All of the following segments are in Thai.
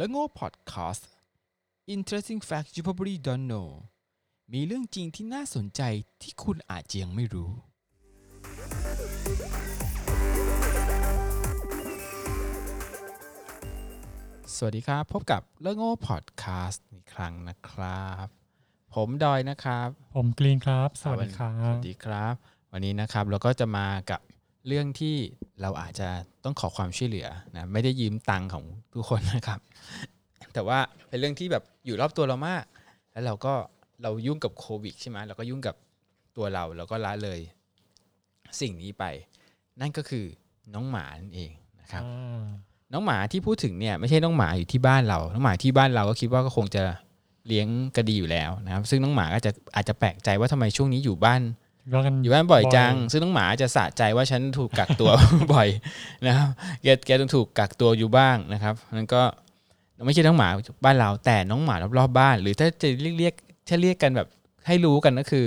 และโง่พอดแคสต์ Interesting Facts You Probably Don't Know มีเรื่องจริงที่น่าสนใจที่คุณอาจจะยังไม่รู้ สวัสดีครับ พบกับเรื่องโง่พอดแคสต์อีกครั้งนะครับ ผมดอยนะครับ ผมกรีนครับ สวัสดีครัสบวัสดีครับ วันนี้นะครับเราก็จะมากับ เรื่องที่เราอาจจะต้องขอความช่วยเหลือนะไม่ได้ยืมตังค์ของทุกคนนะครับ แต่ว่าเป็นเรื่องที่แบบอยู่รอบตัวเรามาก แล้วเราก็เรายุ่งกับโควิดใช่ไหมเราก็ยุ่งกับตัวเราแล้วก็ละเลยสิ่งนี้ไป นั่นก็คือน้องหมานั่นเองนะครับอ่าน้องหมาที่พูดถึงเนี่ยไม่ใช่น้องหมาอยู่ที่บ้านเรา น้องหมาที่บ้านเราก็คิดว่าก็คงจะเลี้ยงกระดีอยู่แล้วนะครับ ซึ่งน้องหมาก็จะอาจจะแปลกใจว่าทำไมช่วงนี้อยู่บ้าน แล้วกันอยู่บ้านบ่อยจังบ่อยซึ่งน้องหมาจะสะใจว่าฉันถูกกักตัว บ่อยนะครับแกแกต้องถูกกักตัวอยู่บ้างนะครับนั่นก็ไม่ใช่น้องหมาบ้านเราแต่น้องหมารอบๆบ้าน หรือถ้าจะเรียกเรียกถ้าเรียกกันแบบให้รู้กันก็คือ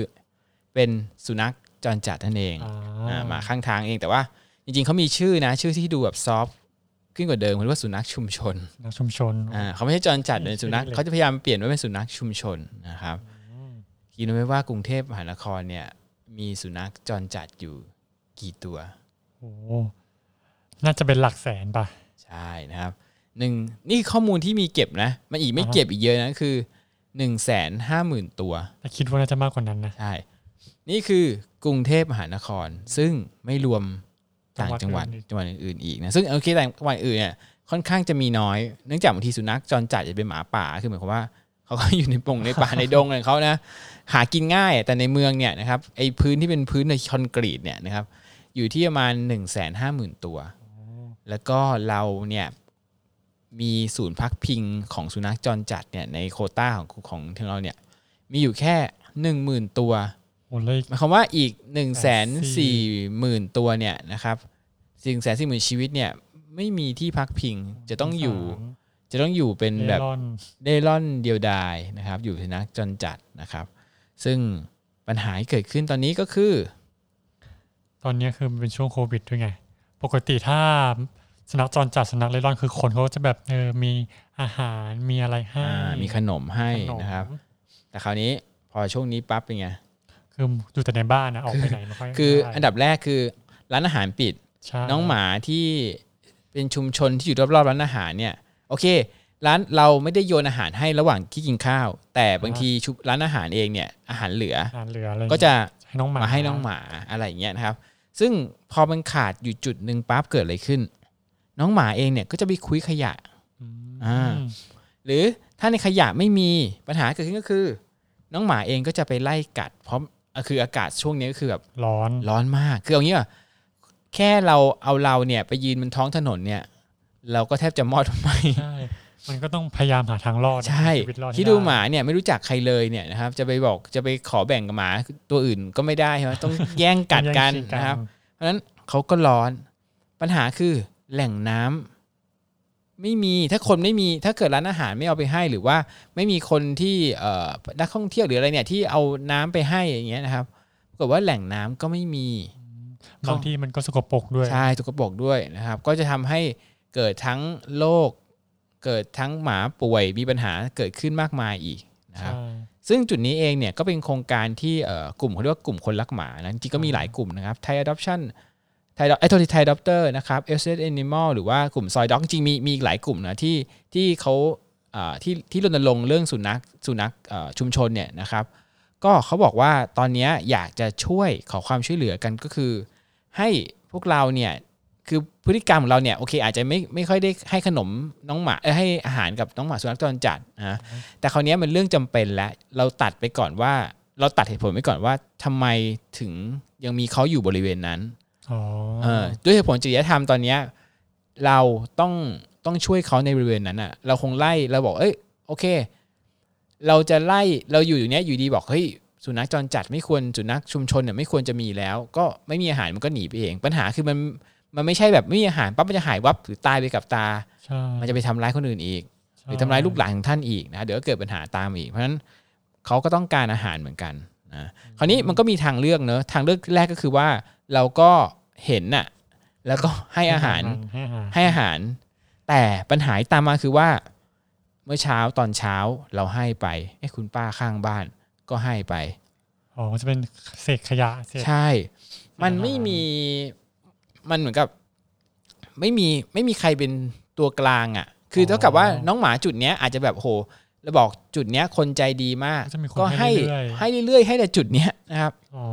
เป็นสุนัขจรจัดนั่นเองอ่าอ่าหมาข้างทางเองแต่ว่า จริงๆเขามีชื่อนะ ชื่อที่ดูแบบซอฟต์ขึ้นกว่าเดิมเรียกว่าสุนัขชุมชนนักชุมชนอ่าเขาไม่ใช่จรจัดเป็นสุนัขเล็กๆเขาจะพยายามเปลี่ยนไว้เป็นสุนัขชุมชนนะครับคิดดูไหมว่ากรุงเทพมหานครเนี่ย มีสุนัขจรจัดอยู่กี่ตัวโอ้น่าจะเป็นหลักแสนป่ะใช่นะครับหนึ่งนี่ข้อมูลที่มีเก็บนะ มันอีกไม่อ่าฮะเก็บอีกเยอะนะคือหนึ่งแสนห้าหมื่นตัวแต่คิดว่าน่าจะมากกว่านั้นนะใช่นี่คือกรุงเทพมหานคร ซึ่งไม่รวมต่างจังหวัดจังหวัดอื่นจังหวัดอื่นๆอีกนะซึ่งโอเคต่างจังหวัดอื่นเนี่ยค่อนข้างจะมีน้อยเนื่องจากบางทีสุนัขจรจัดจะเป็นหมาป่าคือหมายความว่า เขาก็อยู่ในปงในป่าในดงอะไรของเขานะหากินง่ายแต่ในเมืองเนี่ยนะครับไอ้พื้นที่เป็นพื้นในคอนกรีตเนี่ยนะครับอยู่ที่ประมาณ1นึ่งแสนห้าหมื่นตัว แล้วก็เราเนี่ยมีศูนย์พักพิงของสุนัขจรจัดเนี่ยในโควต้าของของทางเราเนี่ยมีอยู่แค่หนึ่งหมื่นตัวโอ้เลยหมายความว่าอีก1นึ่งแสนสี่หมื่นตัวเนี่ยนะครับสิ่งแสนสี่หมื่นชีวิตเนี่ยไม่มีที่พักพิงจะต้องอยู่ จะต้องอยู่เป็นเล่แบบร่อนเร่ร่อนเดียวดายนะครับ อยู่สุนัขจรจัดนะครับ ซึ่งปัญหาที่เกิดขึ้นตอนนี้ก็คือ ตอนนี้คือมันเป็นช่วงโควิดด้วยไง ปกติถ้าสุนัขจรจัดสุนัขเล่ร่อนคือคนเขาจะแบบเออมีอาหารมีอะไรให้อ่ามีขนมให้ขนมนะครับ แต่คราวนี้พอช่วงนี้ปั๊บเป็นไงคืออยู่แต่ในบ้านนะออกไปไหนไม่ค่อยคือได้อันดับแรกคือ ร้านอาหารปิดใช่น้องหมาที่เป็นชุมชนที่อยู่รอบๆร้านอาหารเนี่ย โอเค ร้านเราไม่ได้โยนอาหารให้ระหว่างที่กินข้าว แต่บางทีชุร้านอาหารเองเนี่ยอาหารเหลืออาหารเหลืออะไรก็จะให้น้องหมามาให้น้องหมาอะไรอย่างเงี้ยนะครับ ซึ่งพอมันขาดอยู่จุดหนึ่งปั๊บเกิดอะไรขึ้น น้องหมาเองเนี่ยก็จะไปคุยขยะอืมอ่าหรือถ้าในขยะไม่มีปัญหาเกิดขึ้นก็คือ น้องหมาเองก็จะไปไล่กัด เพราะอะคืออากาศช่วงนี้ก็คือแบบร้อนร้อนมากคือเอางี้อะแค่เราเอาเราเนี่ยไปยืนบนท้องถนนเนี่ย เราก็แทบจะมอดไหมใช่มันก็ต้องพยายามหาทางรอดใช่ชีวิตรอดที่ใไดูหมาเนี่ยไม่รู้จักใครเลยเนี่ยนะครับ จะไปบอกจะไปขอแบ่งกับหมาตัวอื่นก็ไม่ได้ใช่ไหมต้องแย่งกัดกันแย่งชิงนะครับ เพราะฉะนั้นเขาก็ร้อน ปัญหาคือแหล่งน้ำไม่มีถ้าคนไม่มีถ้าเกิดร้านอาหารไม่เอาไปให้ หรือว่าไม่มีคนที่เอ่อนักท่องเที่ยวหรืออะไรเนี่ยที่เอาน้ำไปให้อย่างเงี้ยนะครับปรากฏว่าแหล่งน้ำก็ไม่มีบางทีมันก็สกปรกด้วยใช่สกปรกด้วยนะครับ ก็จะทำให้ เกิดทั้งโรคเกิดทั้งหมาป่วยมีปัญหาเกิดขึ้นมากมายอีกนะครับใช่ซึ่งจุดนี้เองเนี่ยก็เป็นโครงการที่เอ่อกลุ่มเขาเรียกว่ากลุ่มคนรักหมานะจริงๆก็มีหลายกลุ่มนะครับ Thai Adoption ไทยไอโทษไทยด็อปเตอร์นะครับ s อ Animal หรือว่ากลุ่มซอยด็อกจริงๆมีมีอีกหลายกลุ่มนะที่ที่เขาอ่าที่ที่รณรงค์เรื่องสุนัขสุนัขเอ่อชุมชนเนี่ยนะครับ ก็เขาบอกว่าตอนเนี้ยอยากจะช่วยขอความช่วยเหลือกันก็คือ ให้พวกเราเนี่ย คือพฤติกรรมของเราเนี่ยโอเค อาจจะไม่ไม่ค่อยได้ให้ขนมน้องหมาเอ้ยให้อาหารกับน้องหมาสุนัขจรจัดนะแต่คราวเนี้ยมันเรื่องจำเป็นแล้วเราตัดไปก่อนว่า เราตัดเหตุผลไว้ก่อนว่าทำไมถึงยังมีเขาอยู่บริเวณนั้นอ๋อเออด้วยเหตุผลจริยธรรมตอนเนี้ยเราต้องต้องช่วยเขาในบริเวณนั้นอะ เราคงไล่เราบอกเอ้ยโอเค เราจะไล่เราอยู่อยู่เนี้ยอยู่ดีบอกเฮ้ยสุนัขจรจัดไม่ควรสุนัขชุมชนเนี่ยไม่ควรจะมีแล้ว ก็ไม่มีอาหารมันก็หนีไปเอง ปัญหาคือมัน มันไม่ใช่แบบไม่มีอาหารปั๊บมันจะหายวับหรือตายไปกับตาใช่มันจะไปทำร้ายคนอื่นอีก หรือทำร้ายลูกหลานของท่านอีกนะเดี๋ยวก็เกิดปัญหาตามอีก เพราะฉะนั้นเขาก็ต้องการอาหารเหมือนกันนะคราวนี้มันก็มีทางเลือกเนอะทางเลือกแรกก็คือว่าเราก็เห็นน่ะแล้วก็ให้อาหารให้อาหารให้อาหารแต่ปัญหาที่ตามมาคือว่า เมื่อเช้าตอนเช้าเราให้ไปไอ้คุณป้าข้างบ้านก็ให้ไปอ๋อมันจะเป็นเศษขยะเศษใช่ มันอาหารไม่มี มันเหมือนกับ ไม่มีไม่มีใครเป็นตัวกลางอะ่ะ คือเท่ากับว่าน้องหมาจุดเนี้ยอาจจะแบบโหเราบอกจุดเนี้ยคนใจดีมาก ก็จะมีคนก็ให้ให้เรื่อยให้เรื่อยๆให้แต่จุดเนี้ยนะครับๆอ๋อ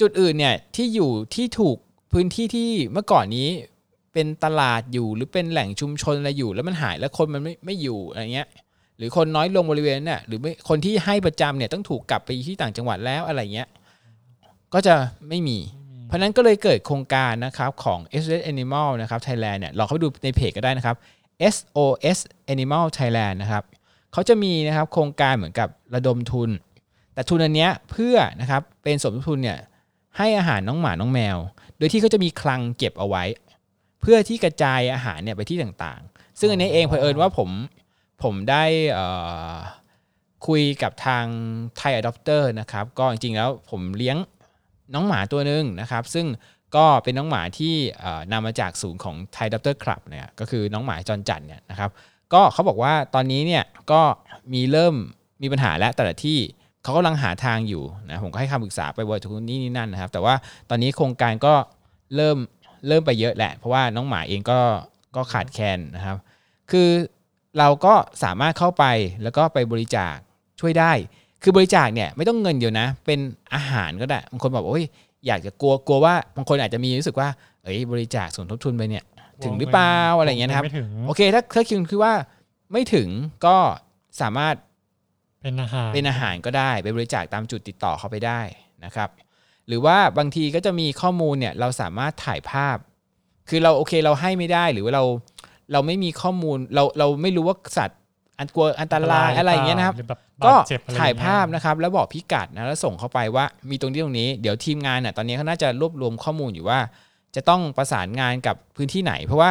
จุดอื่นเนี่ยที่อยู่ที่ถูกพื้นที่ที่เมื่อก่อนนี้เป็นตลาดอยู่หรือเป็นแหล่งชุมชนอะไรอยู่ แล้วมันหายแล้วคนมันไม่ไม่อยู่อะไรเงี้ย หรือคนน้อยลงบริเวณนั้นน่ะหรือไม่คนที่ให้ประจำเนี่ยต้องถูกกลับไปที่ต่างจังหวัดแล้วอะไรเงี้ยก็จะไม่มี เพราะนั้นก็เลยเกิดโครงการนะครับของ SOS Animal นะครับ Thailand เนี่ยลองเข้าไปดูในเพจก็ได้นะครับ SOS Animal Thailand นะครับเขาจะมีนะครับโครงการเหมือนกับระดมทุน แต่ทุนอันเนี้ยเพื่อนะครับเป็นสมทุนเนี่ยให้อาหารน้องหมาน้องแมว โดยที่เขาจะมีคลังเก็บเอาไว้ เพื่อที่กระจายอาหารเนี่ยไปที่ต่างๆ ซึ่งอันนี้เองเผอิญว่าผมผมได้คุยกับทาง Thai Adopter นะครับ ก็จริงๆแล้วผมเลี้ยง น้องหมาตัวหนึ่งนะครับ ซึ่งก็เป็นน้องหมาที่นำมาจากศูนย์ของ Thai Adopter Club เนี่ยก็คือน้องหมาจรจัดเนี่ยนะครับก็เขาบอกว่าตอนนี้เนี่ยก็มีเริ่มมีปัญหาแล้วแต่ละที่เขากำลังหาทางอยู่นะผมก็ให้คำปรึกษาไปว่าทุกนี่นี่นั่นนะครับ แต่ว่าตอนนี้โครงการก็เริ่มเริ่มไปเยอะแหละ เพราะว่าน้องหมาเองก็ก็ขาดแคลนนะครับ คือเราก็สามารถเข้าไปแล้วก็ไปบริจาคช่วยได้ คือบริจาคเนี่ยไม่ต้องเงินเดียวนะ เป็นอาหารก็ได้บางคนบอกว่าโอ้ยอยากจะกลัวกลัวว่าบางคนอาจจะมีรู้สึกว่าเอ้ยบริจาคสมทบทุนไปเนี่ย ถึงหรือเปล่าอะไรอย่างเงี้ยนะครับไม่ถึงโอเค ถ้าถ้าคิดคือว่าไม่ถึงก็สามารถเป็นอาหารเป็นอาหารก็ได้ไปบริจาคตามจุดติดต่อเขาไปได้นะครับ หรือว่าบางทีก็จะมีข้อมูลเนี่ยเราสามารถถ่ายภาพ คือเราโอเคเราให้ไม่ได้หรือว่าเราเราไม่มีข้อมูลเราเราไม่รู้ว่าสัตว์ อันกลัวอันตรายอะไรอย่างเงี้ยนะครับหรือแบบก็บาดเจ็บอะไรถ่ายองเงี้ภาพนะครับ แล้วบอกพิกัดนะแล้วส่งเข้าไปว่ามีตรงนี้ตรงนี้เดี๋ยวทีมงานน่ะตอนนี้เขาน่าจะรวบรวมข้อมูลอยู่ว่า จะต้องประสานงานกับพื้นที่ไหน เพราะว่า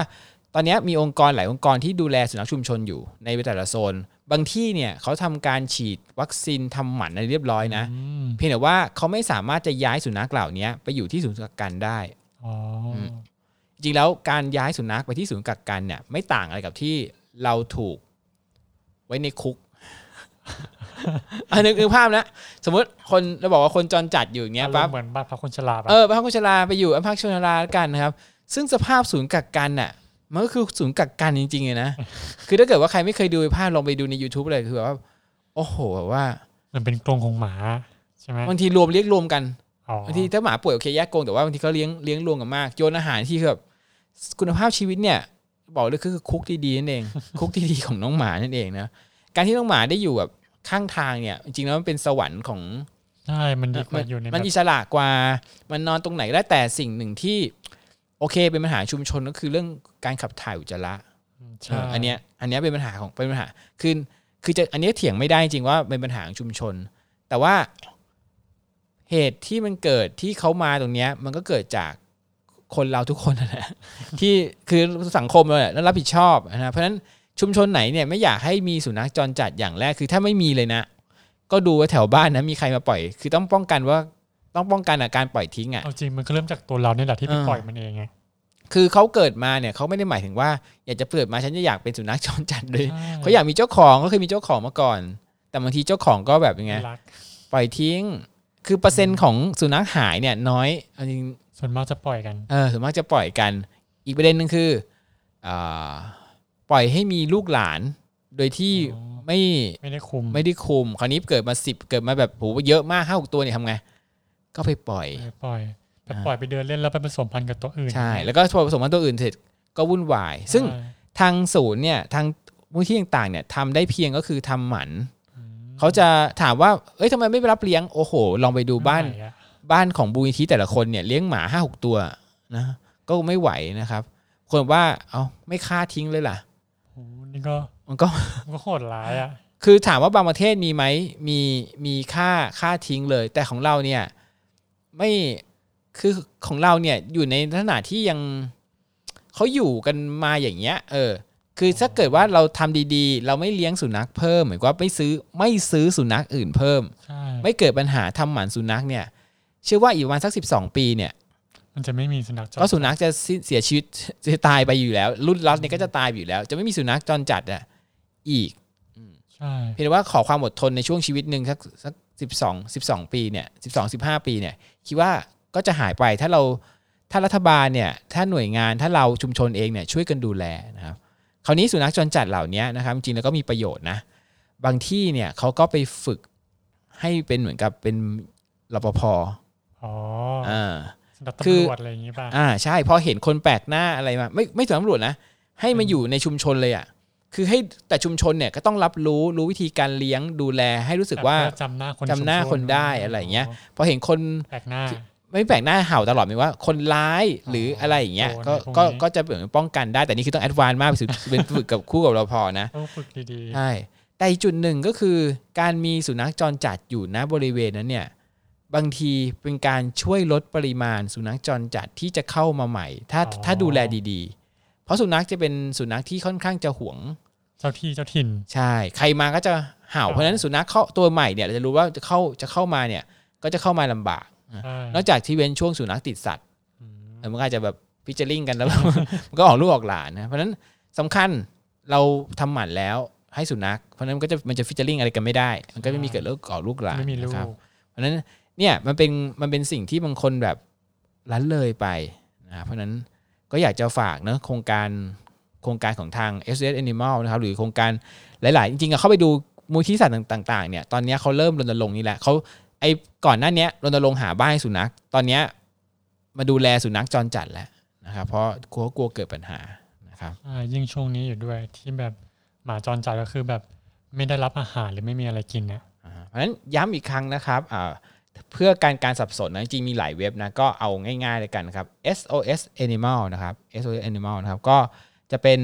ตอนนี้มีองค์กรหลายองค์กรที่ดูแลสุนัขชุมชนอยู่ในแต่ละโซน บางที่เนี่ยเขาทำการฉีดวัคซีนทำหมันอะไรเรียบร้อยนะอืมเพียงแต่ว่าเขาไม่สามารถจะย้ายสุนัขเหล่านี้ไปอยู่ที่ศูนย์กักกันได้อ๋ออมจริงๆแล้วการย้ายสุนัขไปที่ศูนย์กักกันเนี่ยไม่ต่างอะไรกับที่เราถูก ไว้ในคุกอันนึกนึกภาพนะสมมติคนเราบอกว่าคนจรจัดอยู่อย่างเงี้ยอารมปั๊บณ์เหมือนบ้านพักคนชราปะเออบ้านคนชราไปอยู่บ้านพักชนราแล้วกันนะครับ ซึ่งสภาพศูนย์กักกันน่ะมันก็คือศูนย์กักกันจริงๆเลยนะคือถ้าเกิดว่าใครไม่เคยดูภาพลองไปดูใน YouTube เลยคือแบบว่าโอ้โหแบบว่า มันเป็นกรงของหมาใช่ไหมบางทีรวมเลี้ยงรวมกันอ๋อบางทีถ้าหมาป่วยโอเคแยกกรงแต่ว่าบางทีเขาเลี้ยงเลี้ยงรวมกันมากโยนอาหารที่คือแบบคุณภาพชีวิตเนี่ย บอกเลยคือคุกที่ดีนั่นเอง คุกที่ดีของน้องหมานั่นเองนะการที่น้องหมาได้อยู่แบบข้างทางเนี่ย จริงๆแล้วมันเป็นสวรรค์ของใช่มันดีกมัว่านอยู่ในมันแบบอิสระกว่ามันนอนตรงไหนก็ได้แต่สิ่งหนึ่งที่ โอเค เป็นปัญหาชุมชนก็คือเรื่องการขับถ่ายอุจจาระใช่เอออันเนี้ยอันเนี้ยเป็นปัญหาของเป็นปัญหาคือคือจะอันเนี้ยเถียงไม่ได้จริงว่าเป็นปัญหาของชุมชน แต่ว่าเหตุที่มันเกิดที่เขามาตรงเนี้ย มันก็เกิดจาก คนเราทุกคนนั่นแหละที่คือสังคมเราเนี่ยต้องรับผิดชอบนะเพราะฉะนั้นชุมชนไหนเนี่ยไม่อยากให้มีสุนัขจรจัดอย่างแรกคือถ้าไม่มีเลยนะ ก็ดูว่าแถวบ้านนะมีใครมาปล่อย คือต้องป้องกันว่าต้องป้องกันอะการปล่อยทิ้งอะเอาจริงมันก็เริ่มจากตัวเราเนี่ยแหละที่ไปเออปล่อยมันเองไงคือเขาเกิดมาเนี่ยเขาไม่ได้หมายถึงว่าอยากจะเกิดมาฉันจะอยากเป็นสุนัขจรจัดเลยใช่เขาอยากมีเจ้าของก็เคยมีเจ้าของมาก่อน แต่บางทีเจ้าของก็แบบยังไงไม่รักปล่อยทิ้ง คือเปอร์เซ็นต์ของสุนัขหายเนี่ยน้อยเอาจริง ส่วนมากจะปล่อยกันเออส่วนมากจะปล่อยกัน อีกประเด็นหนึ่งคืออ่าปล่อยให้มีลูกหลาน โดยที่อ๋อไม่ไม่ได้คุม ไม่ได้คุม คราวนี้เกิดมาสิบเกิดมาแบบโหเยอะมากห้าหกตัวเนี่ยทำไง ก็ไปปล่อยเออปล่อยแบบอ่าปล่อยไปเดินเล่นแล้วไปผสมพันธุ์กับตัวอื่น ใช่ แล้วก็พอผสมพันธุ์ตัวอื่นเสร็จก็วุ่นวาย ซึ่งใช่ทางศูนย์เนี่ยทางมูลที่ต่างๆเนี่ยทำได้เพียงก็คือทำหมันอืมเขาจะถามว่า เอ้ยทำไมไม่ไปรับเลี้ยง โอ้โห ลองไปดูบ้านไม่ไหวอะ บ้านของบูนิธิแต่ละคนเนี่ยเลี้ยงหมาห้าหกตัวนะก็ไม่ไหวนะครับ คนบอกว่าเอาไม่ฆ่าทิ้งเลยล่ะโอ้โหนี่ก็มันก็มันก็โหดร้ายอะคือถามว่าบางประเทศมีไหมมีมีค่าค่าทิ้งเลย แต่ของเราเนี่ยไม่คือของเราเนี่ยอยู่ในลักษณะที่ยังเขาอยู่กันมาอย่างเงี้ย เออ คือถ้าเกิดว่าเราทำดีๆ เราไม่เลี้ยงสุนัขเพิ่มเหมือนว่าไม่ซื้อไม่ซื้อสุนัขอื่นเพิ่มใช่ไม่เกิดปัญหาทำหมันสุนัขเนี่ย เชื่อว่าอีกประมาณสักสิบสองปีเนี่ย มันจะไม่มีสุนัขจรก็สุนัขจะสิ้นเสียชีวิตจะตายไปอยู่แล้ว รุ่นล็อตเนี่ยก็จะตายไปอยู่แล้ว จะไม่มีสุนัขจรจัดอะอีกใช่เพียงแต่ว่าขอความอดทนในช่วงชีวิตหนึ่งสักสักสิบสองสิบสองปีเนี่ยสิบสองสิบห้าปีเนี่ย คิดว่าก็จะหายไปถ้าเราถ้ารัฐบาลเนี่ย ถ้าหน่วยงานถ้าเราชุมชนเองเนี่ยช่วยกันดูแลนะครับคราวนี้สุนัขจรจัดเหล่านี้นะครับ จริงๆแล้วก็มีประโยชน์นะ บางที่เนี่ยเขาก็ไปฝึกให้เป็นเหมือนกับเป็นรปภ อ๋ออ่าสำหรับคือตำรวจอะไรอย่างงี้ป่ะอ่าใช่พอเห็นคนแปลกหน้าอะไรมาไม่ไม่ถึงตำรวจนะให้มาอยู่ในชุมชนเลยอะคือให้แต่ชุมชนเนี่ยก็ต้องรับรู้รู้วิธีการเลี้ยงดูแลให้รู้สึกว่าแบบจำหน้าคนจำหน้าชุมชคนได้อะไรอย่างเงี้ยพอเห็นคนแปลกหน้าไม่แปลกหน้าเห่าตลอดหมายว่า คนร้ายหรืออะไรอย่างเงี้ยโอ้ก็ในพวกนี้ก็ก็จะเหมือนป้องกันได้แต่นี่คือต้องแอดวานซ์มากเป็นเป็นฝึกกับคู่กับเราพอนะต้องฝึกดีใช่แต่อีกจุดหนึ่งก็คือการมีสุนัขจรจัดอยู่ณบริเวณนั้นเนี่ย บางทีเป็นการช่วยลดปริมาณสุนัขจรจัดที่จะเข้ามาใหม่ ถ้าถ้าดูแลดีๆ เพราะสุนัขจะเป็นสุนัขที่ค่อนข้างจะหวงๆเจ้าที่เจ้าถิ่น ใช่ ใครมาก็จะเห่าอ๋อเพราะฉะนั้นสุนัขเข้าตัวใหม่เนี่ยเราจะรู้ว่าจะเข้าจะเข้ามาเนี่ย ก็จะเข้ามาลำบากใช่นอกจากที่เว้นช่วงสุนัขติดสัตว์อืมเออมันก็อาจจะแบบพิจาริงกันแล้วมันก็ออกลูกออกหลานนะเพราะฉะนั้นสำคัญเราทำหมันแล้วให้สุนัขเพราะฉะนั้นมันก็จะมันจะฟิชเจอริงอะไรกันไม่ได้ มันก็ไม่มีเกิดลูกออกลูกหลานไม่มีลูนะกครับเพราะฉะนั้น เนี่ยมันเป็นมันเป็นสิ่งที่บางคนแบบล้นเลยไปนะเพราะฉะนั้นก็อยากจะฝากเนะโครงการโครงการของทาง s s Animal นะครับหรือโครงการหลาย ๆ จริงๆอะเข้าไปดูมูลที่สัตว์ต่าง ๆ เนี่ยตอนเนี้ยเขาเริ่มรณรงค์นี่แหละเขาไอ้ก่อนหน้าเนี้ยรณรงค์หาบ้านให้สุนัข ตอนเนี้ยมาดูแลสุนัขจรจัดแล้วนะครับเพราะกลัวกลัวเกิดปัญหานะครับใช่ยิ่งช่วงนี้อยู่ด้วยที่แบบหมาจรจัดก็คือแบบไม่ได้รับอาหารหรือไม่มีอะไรกินเนี่ยอ่าเพราะฉะนั้นย้ำอีกครั้งนะครับอ่า เพื่อการการสับสนนะจริงๆมีหลายเว็บนะก็เอาง่ายๆเลยกันนะครับ SOS Animal นะครับ SOS Animal นะครับก็จะเป็น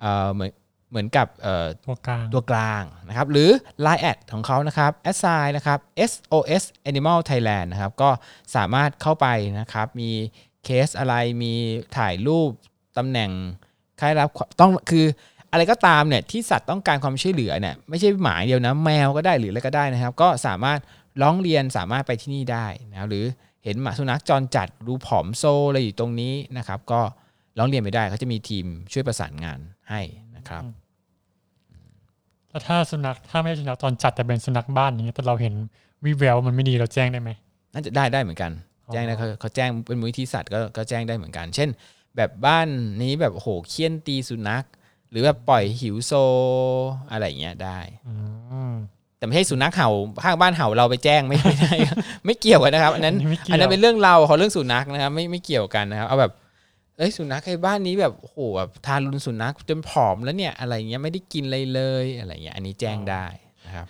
เอ่อเหมือนเหมือนกับเอ่อตัวกลางตัวกลางนะครับหรือ Line แอดของเขานะครับ s i นะครับ SOS Animal Thailand นะครับก็สามารถเข้าไปนะครับมีเคสอะไรมีถ่ายรูปตำแหน่งใครรับต้องคืออะไรก็ตามเนี่ยที่สัตว์ต้องการความช่วยเหลือเนี่ยไม่ใช่หมาอย่างเดียวนะแมวก็ได้หรืออะไรก็ได้นะครับ ก็สามารถ ร้องเรียนสามารถไปที่นี่ได้นะครับหรือเห็นหมาสุนัขจรจัดดูผอมโซอะไรอยู่ตรงนี้นะครับ ก็ร้องเรียนไปได้เขาจะมีทีมช่วยประสานงานให้นะครับแล้วถ้าสุนัขถ้าไม่ใช่สุนัขจรจัดแต่เป็นสุนัขบ้านอย่างเงี้ยแต่เราเห็นวิแววมันไม่ดีเราแจ้งได้ไหมน่าจะได้ได้เหมือนกันอ๋อแจ้งได้เขาเขาแจ้งเป็นมูลที่สัตว์ก็ก็แจ้งได้เหมือนกัน เช่น แบบบ้านนี้แบบโอ้โหเคี่ยนตีสุนัข หรือแบบปล่อยหิวโซอะไรอย่างเงี้ยได้อืม แต่ไม่ใช่สุนัขเห่าข้างบ้านเห่าเราไปแจ้งไม่ไม่ได้ ไม่เกี่ยวกันนะครับอันนั้นไม่เกี่ยวอันนั้นเป็นเรื่องเราเขาเรื่องสุนัขนะครับ ไม่ไม่เกี่ยวกันนะครับ เอาแบบเอ้ยสุนัขไอ้บ้านนี้แบบโอ้โหแบบทารุณสุนัขจนผอมแล้วเนี่ย อะไรเงี้ยไม่ได้กินอะไรเลยอะไรเงี้ยอันนี้แจ้งได้นะครับ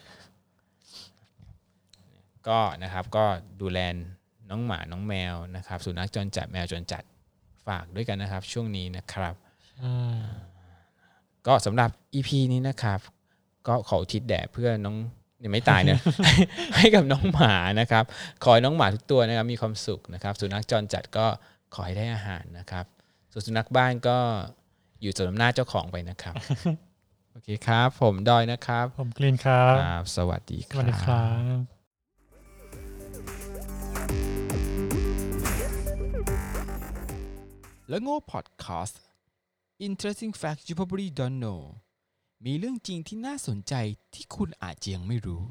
ก็นะครับก็ดูแลน้องหมาน้องแมวนะครับ สุนัขจรจัดแมวจรจัดฝากด้วยกันนะครับ ช่วงนี้นะครับใช่ก็สำหรับ EP นี้นะครับ ก็ขออุทิศแด่เพื่อน้องยังไม่ตายเนะให้กับน้องหมานะครับ ขอให้น้องหมาทุกตัวนะครับมีความสุขนะครับ สุนัขจรจัดก็ขอให้ได้อาหารนะครับ ส่วนสุนัขบ้านก็อยู่สมน้ำหน้าเจ้าของไปนะครับ โอเคครับ ผมดอยนะครับ ผมกรีนครับครับ สวัสดีคสรับวัสดีครับและโง่พอดแคสต์ Interesting Facts You Probably Don't Know มีเรื่องจริงที่น่าสนใจที่คุณอาจยังไม่รู้